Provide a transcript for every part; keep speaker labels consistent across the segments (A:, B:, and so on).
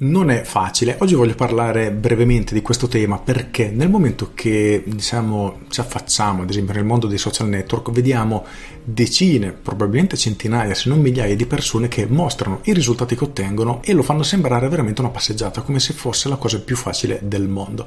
A: Non è facile, oggi voglio parlare brevemente di questo tema perché nel momento che diciamo, ci affacciamo ad esempio nel mondo dei social network vediamo decine, probabilmente centinaia se non migliaia di persone che mostrano i risultati che ottengono e lo fanno sembrare veramente una passeggiata come se fosse la cosa più facile del mondo.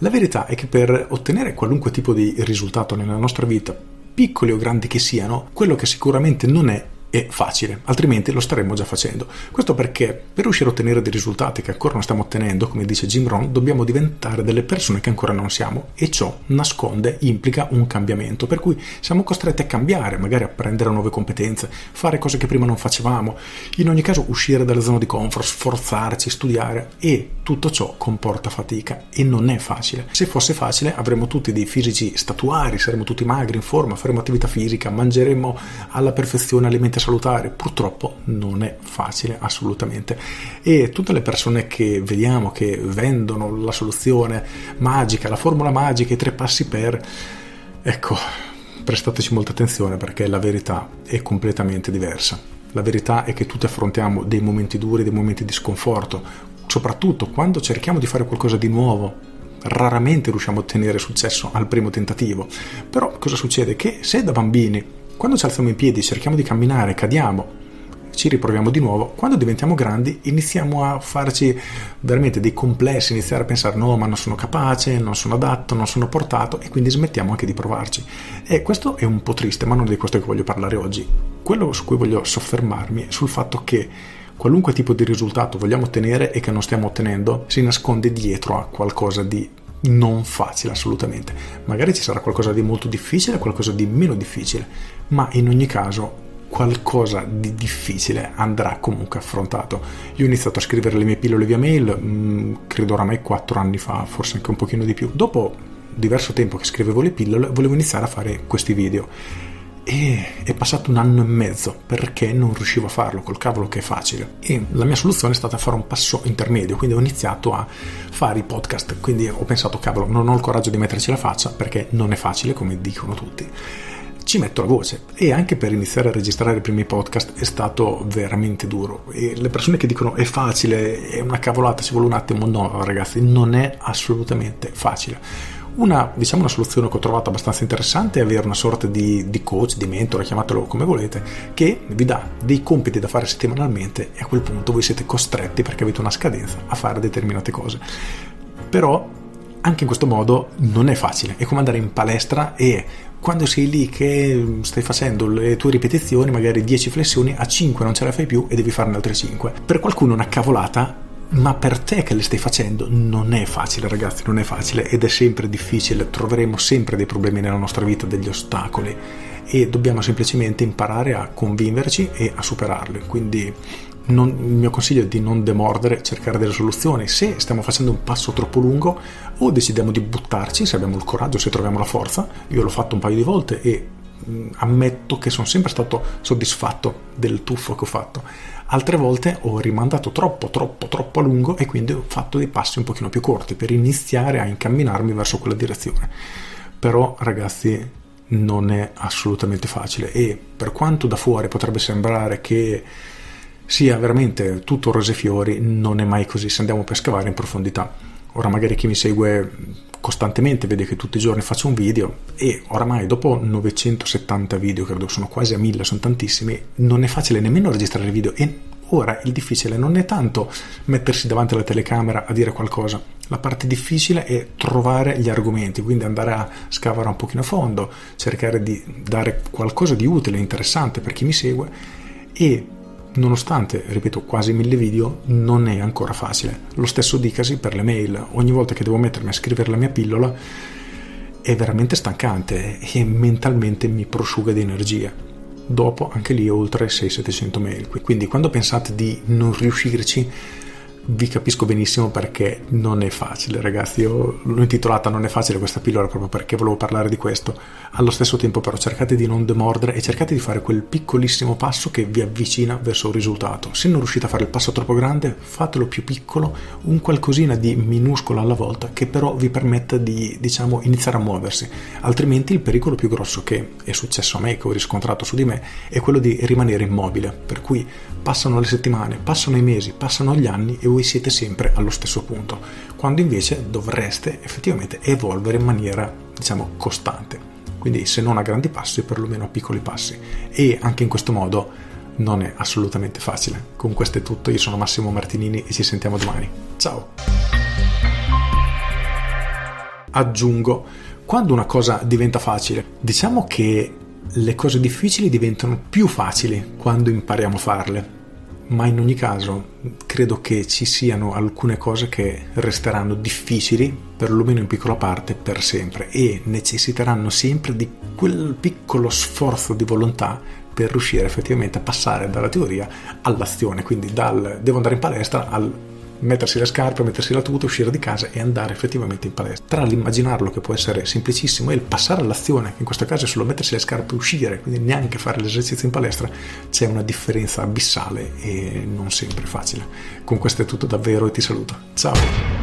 A: La verità è che per ottenere qualunque tipo di risultato nella nostra vita, piccoli o grandi che siano, quello che sicuramente non è è facile, altrimenti lo staremmo già facendo. Questo perché per riuscire a ottenere dei risultati che ancora non stiamo ottenendo, come dice Jim Rohn, dobbiamo diventare delle persone che ancora non siamo e ciò nasconde, implica un cambiamento, per cui siamo costretti a cambiare, magari apprendere nuove competenze, fare cose che prima non facevamo, in ogni caso uscire dalla zona di comfort, sforzarci, studiare e tutto ciò comporta fatica e non è facile. Se fosse facile avremmo tutti dei fisici statuari, saremmo tutti magri, in forma, faremmo attività fisica, mangeremmo alla perfezione alimentazione salutare, purtroppo non è facile assolutamente. E tutte le persone che vediamo che vendono la soluzione magica, la formula magica, i tre passi per... Ecco, prestateci molta attenzione perché la verità è completamente diversa. La verità è che tutti affrontiamo dei momenti duri, dei momenti di sconforto, soprattutto quando cerchiamo di fare qualcosa di nuovo, raramente riusciamo a ottenere successo al primo tentativo. Però cosa succede? Che se da bambini quando ci alziamo in piedi, cerchiamo di camminare, cadiamo, ci riproviamo di nuovo, quando diventiamo grandi iniziamo a farci veramente dei complessi, iniziare a pensare no ma non sono capace, non sono adatto, non sono portato e quindi smettiamo anche di provarci. E questo è un po' triste, ma non è di questo che voglio parlare oggi. Quello su cui voglio soffermarmi è sul fatto che qualunque tipo di risultato vogliamo ottenere e che non stiamo ottenendo si nasconde dietro a qualcosa di non facile assolutamente. Magari ci sarà qualcosa di molto difficile, qualcosa di meno difficile, ma in ogni caso qualcosa di difficile andrà comunque affrontato. Io ho iniziato a scrivere le mie pillole via mail, mm, credo oramai 4 anni fa, forse anche un pochino di più. Dopo diverso tempo che scrivevo le pillole, volevo iniziare a fare questi video e è passato un anno e mezzo. Perché non riuscivo a farlo? Col cavolo che è facile. E la mia soluzione è stata fare un passo intermedio. Quindi ho iniziato a fare i podcast. Quindi ho pensato cavolo non ho il coraggio di metterci la faccia perché non è facile come dicono tutti. Ci metto la voce. E anche per iniziare a registrare i primi podcast è stato veramente duro. E le persone che dicono è facile è una cavolata ci vuole un attimo no ragazzi non è assolutamente facile una, diciamo, una soluzione che ho trovato abbastanza interessante è avere una sorta di, di coach, di mentore, chiamatelo come volete, che vi dà dei compiti da fare settimanalmente e a quel punto voi siete costretti, perché avete una scadenza, a fare determinate cose. Però anche in questo modo non è facile, è come andare in palestra e quando sei lì che stai facendo le tue ripetizioni, magari 10 flessioni, a 5 non ce la fai più e devi farne altre 5. Per qualcuno una cavolata ma per te che le stai facendo non è facile ragazzi, non è facile ed è sempre difficile, troveremo sempre dei problemi nella nostra vita, degli ostacoli e dobbiamo semplicemente imparare a convincerci e a superarli. Quindi non, il mio consiglio è di non demordere, cercare delle soluzioni. Se stiamo facendo un passo troppo lungo o decidiamo di buttarci, se abbiamo il coraggio, se troviamo la forza, io l'ho fatto un paio di volte e ammetto che sono sempre stato soddisfatto del tuffo che ho fatto. Altre volte ho rimandato troppo, troppo, troppo a lungo e quindi ho fatto dei passi un pochino più corti per iniziare a incamminarmi verso quella direzione. Però ragazzi non è assolutamente facile e per quanto da fuori potrebbe sembrare che sia veramente tutto rose e fiori, non è mai così se andiamo per scavare in profondità. Ora magari chi mi segue costantemente vede che tutti i giorni faccio un video e oramai dopo 970 video, credo sono quasi a 1000, sono tantissimi, non è facile nemmeno registrare video e ora il difficile non è tanto mettersi davanti alla telecamera a dire qualcosa, la parte difficile è trovare gli argomenti, quindi andare a scavare un pochino a fondo, cercare di dare qualcosa di utile, interessante per chi mi segue e nonostante, ripeto, quasi mille video, non è ancora facile. Lo stesso dicasi per le mail. Ogni volta che devo mettermi a scrivere la mia pillola è veramente stancante e mentalmente mi prosciuga di energia. Dopo anche lì oltre 600-700 mail. Quindi quando pensate di non riuscirci, vi capisco benissimo perché non è facile, ragazzi. Io l'ho intitolata Non è facile questa pillola proprio perché volevo parlare di questo. Allo stesso tempo, però, cercate di non demordere e cercate di fare quel piccolissimo passo che vi avvicina verso un risultato. Se non riuscite a fare il passo troppo grande, fatelo più piccolo, un qualcosina di minuscolo alla volta che però vi permetta di, diciamo, iniziare a muoversi. Altrimenti il pericolo più grosso che è successo a me, che ho riscontrato su di me, è quello di rimanere immobile. Per cui passano le settimane, passano i mesi, passano gli anni e voi siete sempre allo stesso punto, quando invece dovreste effettivamente evolvere in maniera, diciamo, costante. Quindi se non a grandi passi, perlomeno a piccoli passi. E anche in questo modo non è assolutamente facile. Con questo è tutto, io sono Massimo Martinini e ci sentiamo domani. Ciao! Aggiungo, quando una cosa diventa facile, diciamo che le cose difficili diventano più facili quando impariamo a farle ma in ogni caso credo che ci siano alcune cose che resteranno difficili, perlomeno in piccola parte, per sempre e necessiteranno sempre di quel piccolo sforzo di volontà per riuscire effettivamente a passare dalla teoria all'azione, quindi dal devo andare in palestra al mettersi le scarpe, mettersi la tuta, uscire di casa e andare effettivamente in palestra. Tra l'immaginarlo che può essere semplicissimo e il passare all'azione, che in questo caso è solo mettersi le scarpe e uscire, quindi neanche fare l'esercizio in palestra, c'è una differenza abissale e non sempre facile. Con questo è tutto davvero e ti saluto. Ciao!